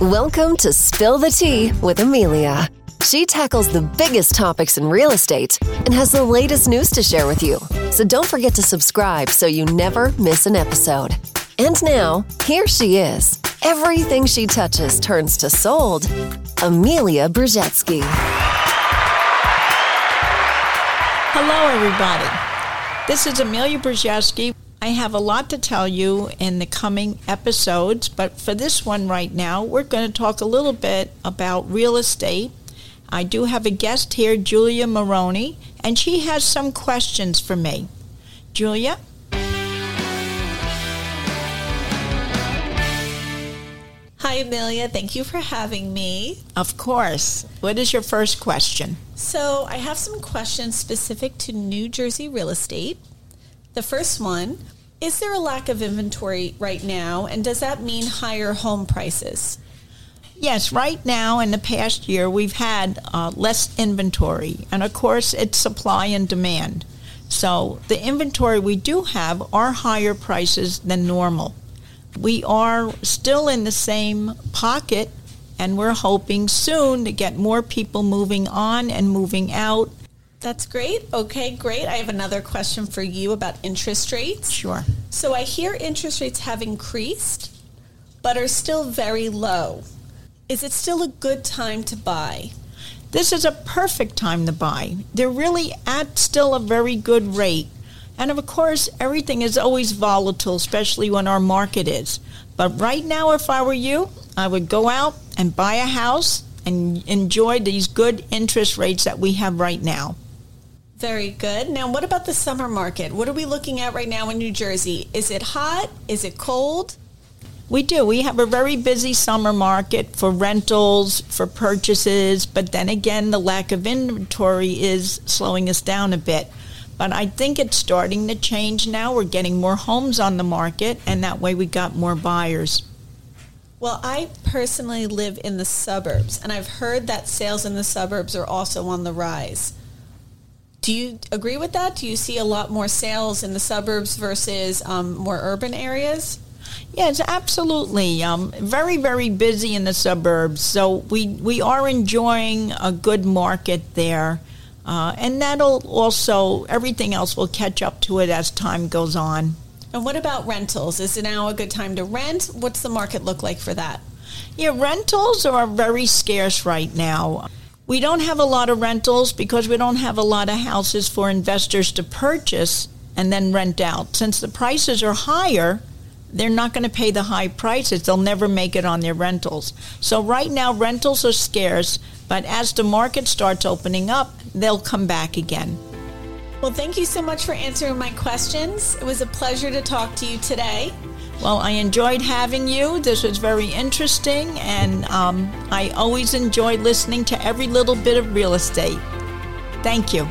Welcome to Spill the Tea with Amelia. She tackles the biggest topics in real estate and has the latest news to share with you. So don't forget to subscribe so you never miss an episode. And now, here she is. Everything she touches turns to sold. Amelia Brzezinski. Hello, everybody. This is Amelia Brzezinski. I have a lot to tell you in the coming episodes, but for this one right now, we're going to talk a little bit about real estate. I do have a guest here, Julia Maroney, and she has some questions for me. Julia? Hi, Amelia. Thank you for having me. Of course. What is your first question? So, I have some questions specific to New Jersey real estate. The first one Is there a lack of inventory right now, and does that mean higher home prices? Yes, right now in the past year, we've had uh, less inventory, and of course, it's supply and demand. So, the inventory we do have are higher prices than normal. We are still in the same pocket, and we're hoping soon to get more people moving on and moving out. That's great. Okay, great. I have another question for you about interest rates. Sure. So, I hear interest rates have increased, but are still very low. Is it still a good time to buy? This is a perfect time to buy. They're really at still a very good rate. And of course, everything is always volatile, especially when our market is. But right now, if I were you, I would go out and buy a house and enjoy these good interest rates that we have right now. Very good. Now, what about the summer market? What are we looking at right now in New Jersey? Is it hot? Is it cold? We do. We have a very busy summer market for rentals, for purchases, but then again, the lack of inventory is slowing us down a bit. But I think it's starting to change now. We're getting more homes on the market, and that way we got more buyers. Well, I personally live in the suburbs, and I've heard that sales in the suburbs are also on the rise. Do you agree with that? Do you see a lot more sales in the suburbs versus um, more urban areas? Yes, absolutely. Um, very, very busy in the suburbs. So we, we are enjoying a good market there. Uh, and that'll also, everything else will catch up to it as time goes on. And what about rentals? Is it now a good time to rent? What's the market look like for that? Yeah, rentals are very scarce right now. We don't have a lot of rentals because we don't have a lot of houses for investors to purchase and then rent out. Since the prices are higher, they're not going to pay the high prices. They'll never make it on their rentals. So right now, rentals are scarce, but as the market starts opening up, they'll come back again. Well, thank you so much for answering my questions. It was a pleasure to talk to you today. Well, I enjoyed having you. This was very interesting, and um, I always enjoy listening to every little bit of real estate. Thank you.